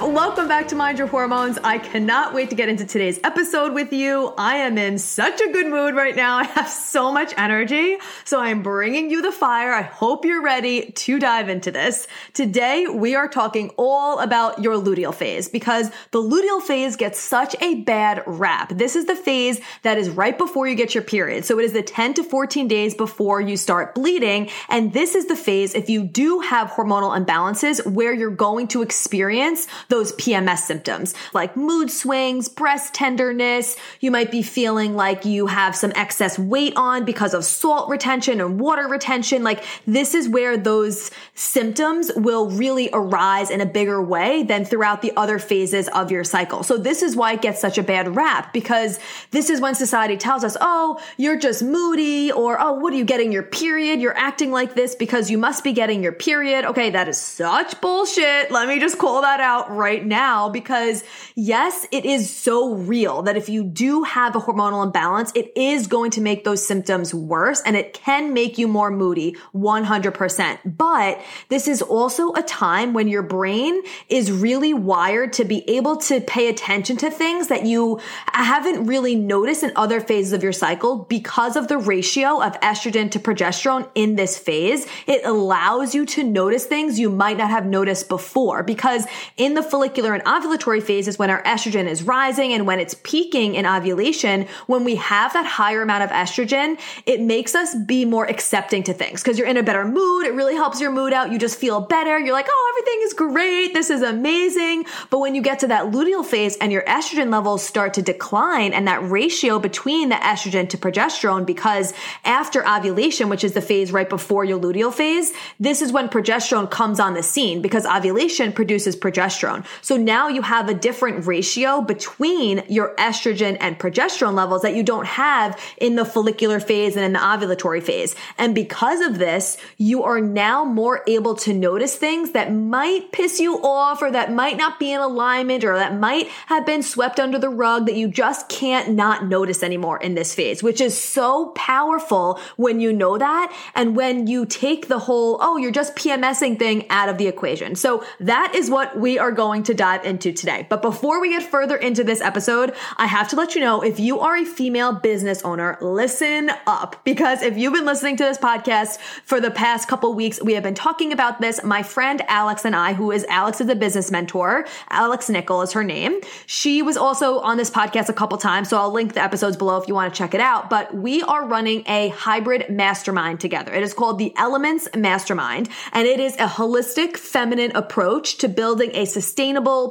Welcome back to Mind Your Hormones. I cannot wait to get into today's episode with you. I am in such a good mood right now. I have so much energy. So I'm bringing you the fire. I hope you're ready to dive into this. Today, we are talking all about your luteal phase because the luteal phase gets such a bad rap. This is the phase that is right before you get your period. So it is the 10 to 14 days before you start bleeding. And this is the phase, if you do have hormonal imbalances, where you're going to experience experience those PMS symptoms like mood swings, breast tenderness. You might be feeling like you have some excess weight on because of salt retention and water retention. Like this is where those symptoms will really arise in a bigger way than throughout the other phases of your cycle. So this is why it gets such a bad rap because this is when society tells us, oh, you're just moody or, oh, what are you getting your period? You're acting like this because you must be getting your period. Okay. That is such bullshit. Let me just call that out right now because yes, it is so real that if you do have a hormonal imbalance, it is going to make those symptoms worse and it can make you more moody 100%. But this is also a time when your brain is really wired to be able to pay attention to things that you haven't really noticed in other phases of your cycle because of the ratio of estrogen to progesterone in this phase. It allows you to notice things you might not have noticed before because in the follicular and ovulatory phases, when our estrogen is rising and when it's peaking in ovulation, when we have that higher amount of estrogen, it makes us be more accepting to things because you're in a better mood. It really helps your mood out. You just feel better. You're like, oh, everything is great. This is amazing. But when you get to that luteal phase and your estrogen levels start to decline and that ratio between the estrogen to progesterone, because after ovulation, which is the phase right before your luteal phase, this is when progesterone comes on the scene because ovulation produces produces So now you have a different ratio between your estrogen and progesterone levels that you don't have in the follicular phase and in the ovulatory phase. And because of this, you are now more able to notice things that might piss you off or that might not be in alignment or that might have been swept under the rug that you just can't not notice anymore in this phase, which is so powerful when you know that and when you take the whole, oh, you're just PMSing thing out of the equation. So that is what we are going to dive into today. But before we get further into this episode, I have to let you know if you are a female business owner, listen up because if you've been listening to this podcast for the past couple weeks, we have been talking about this. My friend Alex and I, who is Alex is a business mentor, Alex Nickel is her name. She was also on this podcast a couple times, so I'll link the episodes below if you want to check it out. But we are running a hybrid mastermind together. It is called the Elements Mastermind, and it is a holistic feminine approach to building a sustainable,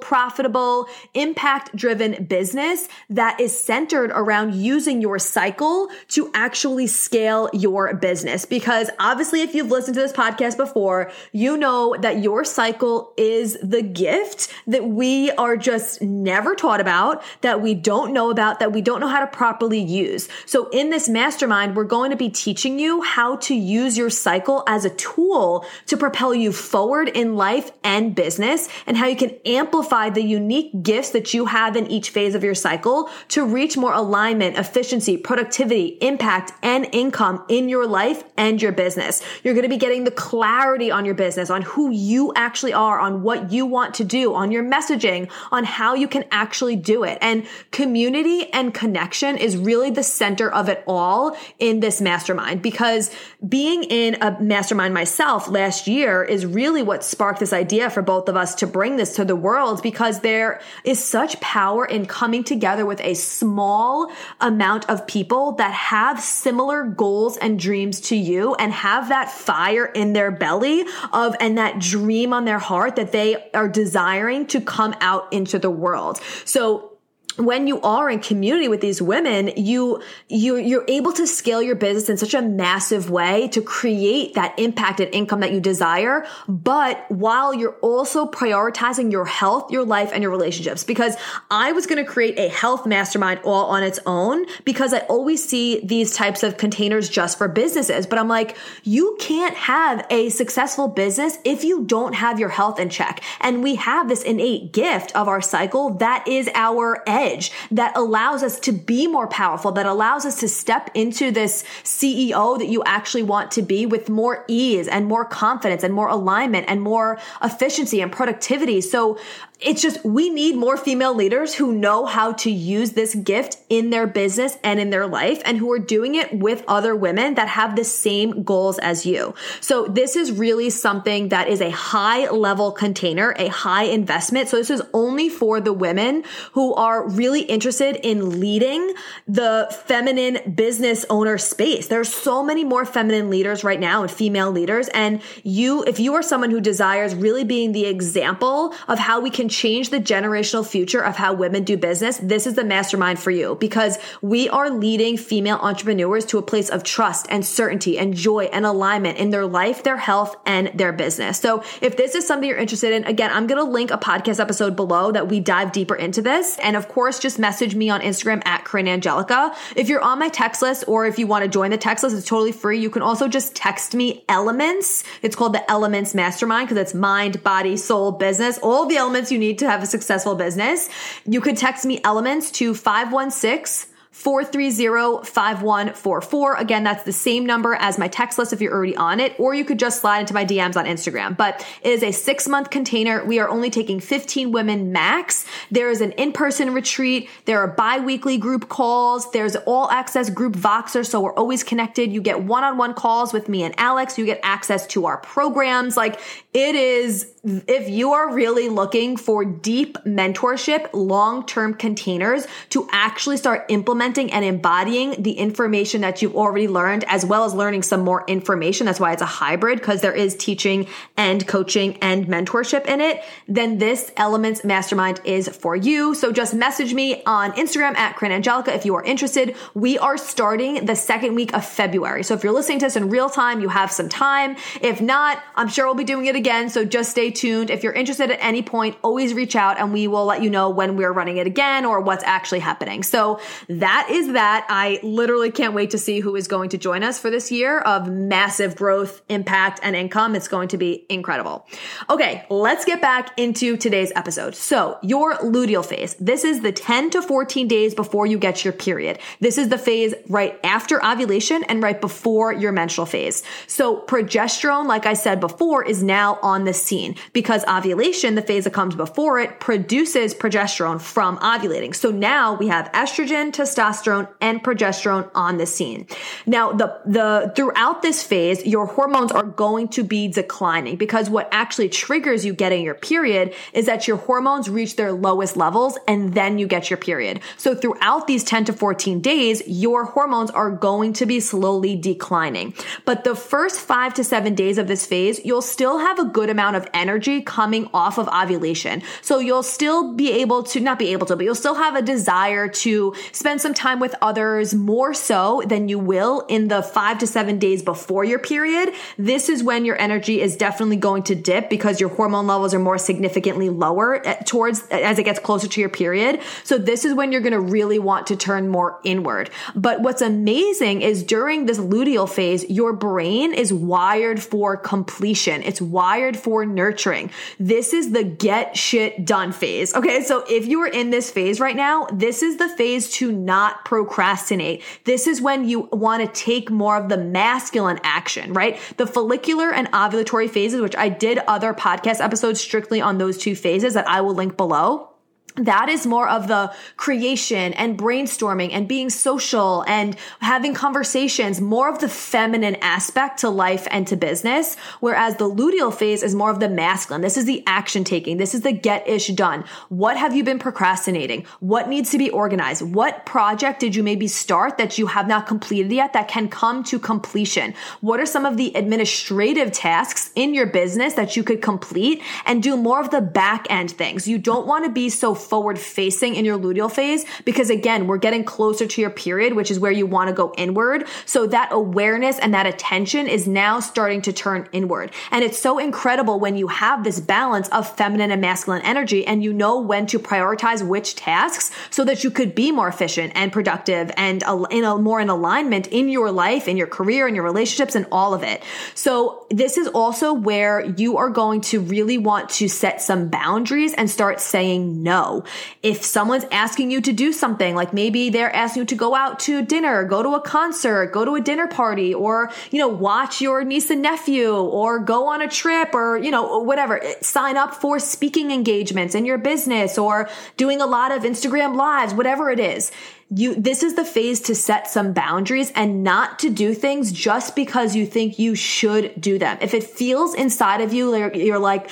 profitable, impact driven business that is centered around using your cycle to actually scale your business. Because obviously, if you've listened to this podcast before, you know that your cycle is the gift that we are just never taught about, that we don't know about, that we don't know how to properly use. So in this mastermind, we're going to be teaching you how to use your cycle as a tool to propel you forward in life and business and how you can amplify the unique gifts that you have in each phase of your cycle to reach more alignment, efficiency, productivity, impact, and income in your life and your business. You're going to be getting the clarity on your business, on who you actually are, on what you want to do, on your messaging, on how you can actually do it. And community and connection is really the center of it all in this mastermind because being in a mastermind myself last year is really what sparked this idea for both of of us to bring this to the world because there is such power in coming together with a small amount of people that have similar goals and dreams to you and have that fire in their belly of and that dream on their heart that they are desiring to come out into the world. So when you are in community with these women, you, you, you're able to scale your business in such a massive way to create that impact and income that you desire. But while you're also prioritizing your health, your life, and your relationships, because I was going to create a health mastermind all on its own because I always see these types of containers just for businesses. But I'm like, you can't have a successful business if you don't have your health in check. And we have this innate gift of our cycle that is our edge edge that allows us to be more powerful, that allows us to step into this CEO that you actually want to be with more ease and more confidence and more alignment and more efficiency and productivity. So it's just we need more female leaders who know how to use this gift in their business and in their life and who are doing it with other women that have the same goals as you. So this is really something that is a high level container, a high investment. So this is only for the women who are really interested in leading the feminine business owner space. There's so many more feminine leaders right now and female leaders. And you, if you are someone who desires really being the example of how we can can change the generational future of how women do business, this is the mastermind for you because we are leading female entrepreneurs to a place of trust and certainty and joy and alignment in their life, their health, and their business. So if this is something you're interested in, again, I'm going to link a podcast episode below that we dive deeper into this. And of course, just message me on Instagram at Corinne Angelica. If you're on my text list or if you want to join the text list, it's totally free. You can also just text me elements. It's called the elements mastermind because it's mind, body, soul, business, all the elements you you need to have a successful business. You could text me elements to 516 430-5144. Again, that's the same number as my text list if you're already on it, or you could just slide into my DMs on Instagram. But it is a six month container. We are only taking 15 women max. There is an in-person retreat. There are bi-weekly group calls. There's all access group Voxer. So we're always connected. You get one-on-one calls with me and Alex. You get access to our programs. Like it is, if you are really looking for deep mentorship, long-term containers to actually start implementing and embodying the information that you've already learned as well as learning some more information. That's why it's a hybrid because there is teaching and coaching and mentorship in it. Then this Elements Mastermind is for you. So just message me on Instagram at Corinne Angelica if you are interested. We are starting the second week of February. So if you're listening to this in real time, you have some time. If not, I'm sure we'll be doing it again. So just stay tuned. If you're interested at any point, always reach out and we will let you know when we're running it again or what's actually happening. So that is that. I literally can't wait to see who is going to join us for this year of massive growth, impact, and income. It's going to be incredible. Okay, let's get back into today's episode. So, your luteal phase. This is the 10 to 14 days before you get your period. This is the phase right after ovulation and right before your menstrual phase. So, progesterone, like I said before, is now on the scene because ovulation, the phase that comes before it, produces progesterone from ovulating. So now we have estrogen, testosterone, and progesterone on the scene. Now, the, the, throughout this phase, your hormones are going to be declining because what actually triggers you getting your period is that your hormones reach their lowest levels and then you get your period. So throughout these 10 to 14 days, your hormones are going to be slowly declining. But the first five to seven days of this phase, you'll still have a good amount of energy coming off of ovulation. So you'll still be able to, not be able to, but you'll still have a desire to spend some time with others more so than you will in the five to seven days before your period, this is when your energy is definitely going to dip because your hormone levels are more significantly lower eh, towards as it gets closer to your period. So this is when you're going to really want to turn more inward. But what's amazing is during this luteal phase, your brain is wired for completion. It's wired for nurturing. This is the get shit done phase. Okay. So if you are in this phase right now, this is the phase to not not procrastinate. This is when you want to take more of the masculine action, right? The follicular and ovulatory phases, which I did other podcast episodes strictly on those two phases that I will link below that is more of the creation and brainstorming and being social and having conversations, more of the feminine aspect to life and to business. Whereas the luteal phase is more of the masculine. This is the action taking. This is the get ish done. What have you been procrastinating? What needs to be organized? What project did you maybe start that you have not completed yet that can come to completion? What are some of the administrative tasks in your business that you could complete and do more of the back end things? You don't want to be so forward facing in your luteal phase because again, we're getting closer to your period, which is where you want to go inward. So that awareness and that attention is now starting to turn inward. And it's so incredible when you have this balance of feminine and masculine energy and you know when to prioritize which tasks so that you could be more efficient and productive and in a more in alignment in your life, in your career, in your relationships and all of it. So this is also where you are going to really want to set some boundaries and start saying no. If someone's asking you to do something, like maybe they're asking you to go out to dinner, go to a concert, go to a dinner party, or, you know, watch your niece and nephew, or go on a trip, or, you know, whatever, eh, sign up for speaking engagements in your business, or doing a lot of Instagram lives, whatever it is. You this is the phase to set some boundaries and not to do things just because you think you should do them. If it feels inside of you you're like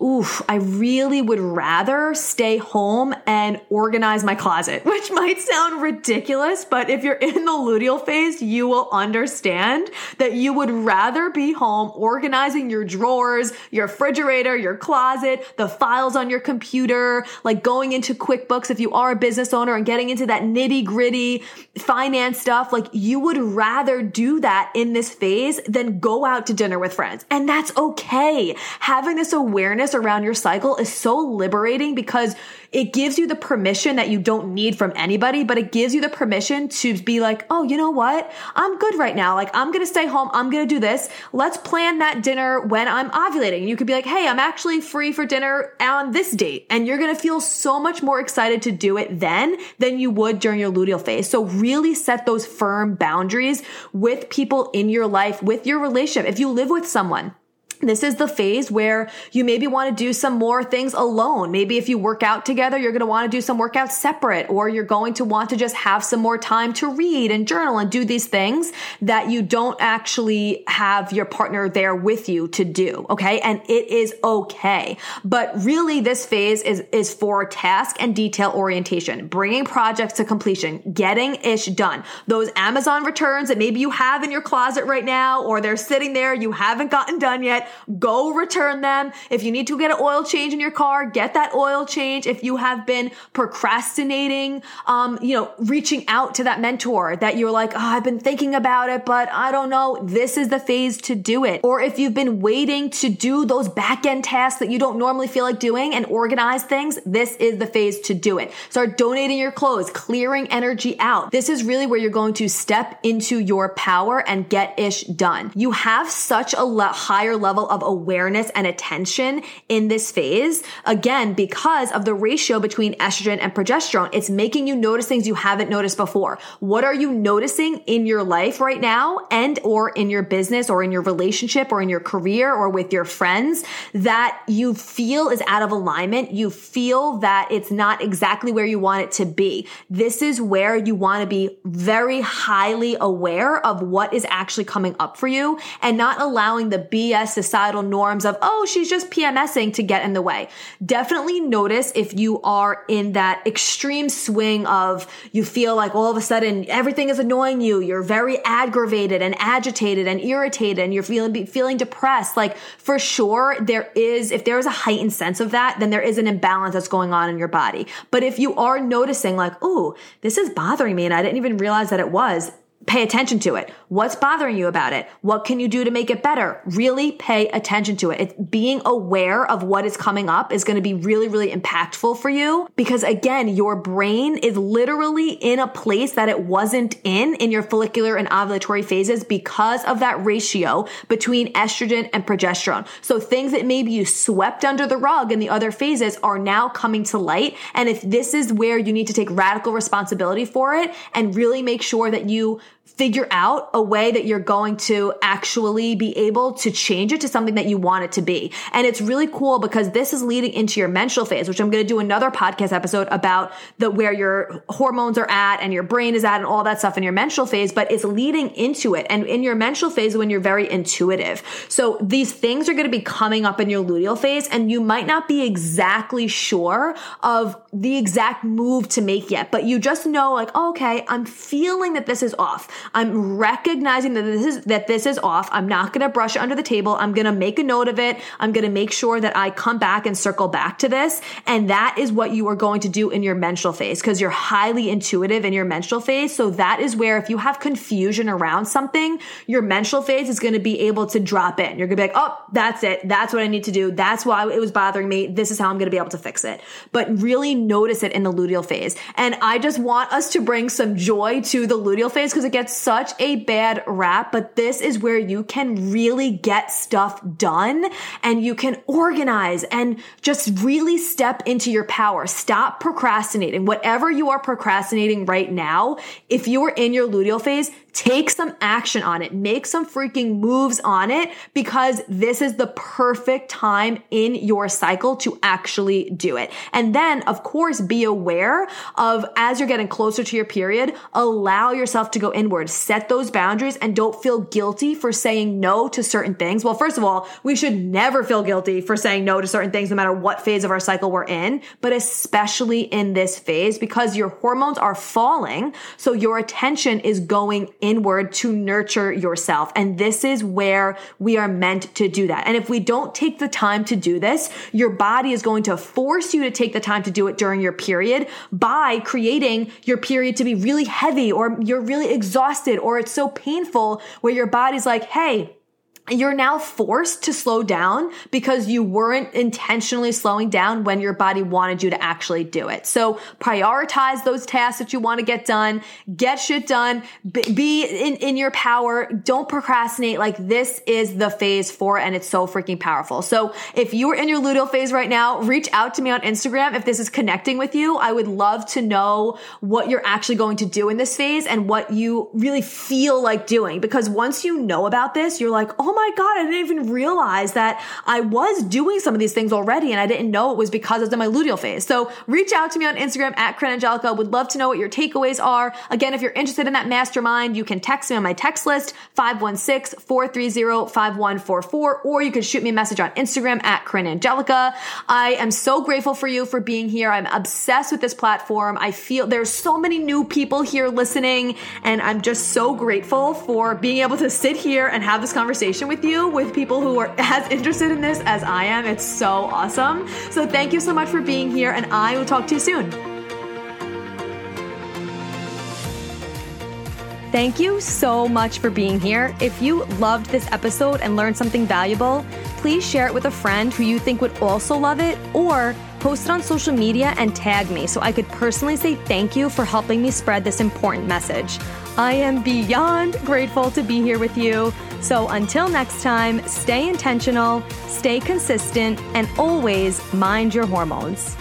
oof, I really would rather stay home and organize my closet, which might sound ridiculous, but if you're in the luteal phase, you will understand that you would rather be home organizing your drawers, your refrigerator, your closet, the files on your computer, like going into QuickBooks if you are a business owner and getting into that nitty gritty finance stuff. Like you would rather do that in this phase than go out to dinner with friends. And that's okay. Having this awareness awareness around your cycle is so liberating because it gives you the permission that you don't need from anybody, but it gives you the permission to be like, oh, you know what? I'm good right now. Like, I'm going to stay home. I'm going to do this. Let's plan that dinner when I'm ovulating. You could be like, hey, I'm actually free for dinner on this date. And you're going to feel so much more excited to do it then than you would during your luteal phase. So really set those firm boundaries with people in your life, with your relationship. If you live with someone, this is the phase where you maybe want to do some more things alone. Maybe if you work out together, you're going to want to do some workouts separate, or you're going to want to just have some more time to read and journal and do these things that you don't actually have your partner there with you to do. Okay. And it is okay. But really this phase is, is for task and detail orientation, bringing projects to completion, getting ish done. Those Amazon returns that maybe you have in your closet right now, or they're sitting there, you haven't gotten done yet go return them. If you need to get an oil change in your car, get that oil change. If you have been procrastinating, um, you know, reaching out to that mentor that you're like, oh, I've been thinking about it, but I don't know. This is the phase to do it. Or if you've been waiting to do those back end tasks that you don't normally feel like doing and organize things, this is the phase to do it. Start donating your clothes, clearing energy out. This is really where you're going to step into your power and get ish done. You have such a le- higher level level of awareness and attention in this phase. Again, because of the ratio between estrogen and progesterone, it's making you notice things you haven't noticed before. What are you noticing in your life right now and or in your business or in your relationship or in your career or with your friends that you feel is out of alignment? You feel that it's not exactly where you want it to be. This is where you want to be very highly aware of what is actually coming up for you and not allowing the BS societal norms of, oh, she's just PMSing to get in the way. Definitely notice if you are in that extreme swing of you feel like all of a sudden everything is annoying you. You're very aggravated and agitated and irritated and you're feeling, feeling depressed. Like for sure, there is, if there is a heightened sense of that, then there is an imbalance that's going on in your body. But if you are noticing like, oh, this is bothering me and I didn't even realize that it was, pay attention to it. What's bothering you about it? What can you do to make it better? Really pay attention to it. It's being aware of what is coming up is going to be really, really impactful for you because again, your brain is literally in a place that it wasn't in in your follicular and ovulatory phases because of that ratio between estrogen and progesterone. So things that maybe you swept under the rug in the other phases are now coming to light. And if this is where you need to take radical responsibility for it and really make sure that you figure out a way that you're going to actually be able to change it to something that you want it to be. And it's really cool because this is leading into your menstrual phase, which I'm going to do another podcast episode about the where your hormones are at and your brain is at and all that stuff in your menstrual phase, but it's leading into it. And in your menstrual phase when you're very intuitive. So these things are going to be coming up in your luteal phase and you might not be exactly sure of the exact move to make yet, but you just know like, oh, okay, I'm feeling that this is off. I'm recognizing that this is, that this is off. I'm not going to brush it under the table. I'm going to make a note of it. I'm going to make sure that I come back and circle back to this. And that is what you are going to do in your menstrual phase because you're highly intuitive in your menstrual phase. So that is where if you have confusion around something, your menstrual phase is going to be able to drop in. You're going to be like, oh, that's it. That's what I need to do. That's why it was bothering me. This is how I'm going to be able to fix it. But really notice it in the luteal phase. And I just want us to bring some joy to the luteal phase because it gets such a bad rap. But this is where you can really get stuff done and you can organize and just really step into your power. Stop procrastinating. Whatever you are procrastinating right now, if you are in your luteal phase, Take some action on it. Make some freaking moves on it because this is the perfect time in your cycle to actually do it. And then, of course, be aware of as you're getting closer to your period, allow yourself to go inward, set those boundaries and don't feel guilty for saying no to certain things. Well, first of all, we should never feel guilty for saying no to certain things, no matter what phase of our cycle we're in, but especially in this phase because your hormones are falling. So your attention is going inward to nurture yourself. And this is where we are meant to do that. And if we don't take the time to do this, your body is going to force you to take the time to do it during your period by creating your period to be really heavy or you're really exhausted or it's so painful where your body's like, Hey, you're now forced to slow down because you weren't intentionally slowing down when your body wanted you to actually do it. So prioritize those tasks that you want to get done, get shit done, be in, in your power. Don't procrastinate. Like this is the phase four and it's so freaking powerful. So if you are in your luteal phase right now, reach out to me on Instagram. If this is connecting with you, I would love to know what you're actually going to do in this phase and what you really feel like doing. Because once you know about this, you're like, oh my God, I didn't even realize that I was doing some of these things already and I didn't know it was because I was in my luteal phase. So reach out to me on Instagram at Angelica. Would love to know what your takeaways are. Again, if you're interested in that mastermind, you can text me on my text list, 516-430-5144, or you can shoot me a message on Instagram at Corinne Angelica. I am so grateful for you for being here. I'm obsessed with this platform. I feel there's so many new people here listening and I'm just so grateful for being able to sit here and have this conversation with you with people who are as interested in this as I am. It's so awesome. So thank you so much for being here, and I will talk to you soon. Thank you so much for being here. If you loved this episode and learned something valuable, please share it with a friend who you think would also love it or post it on social media and tag me so I could personally say thank you for helping me spread this important message. I am beyond grateful to be here with you. So until next time, stay intentional, stay consistent, and always mind your hormones.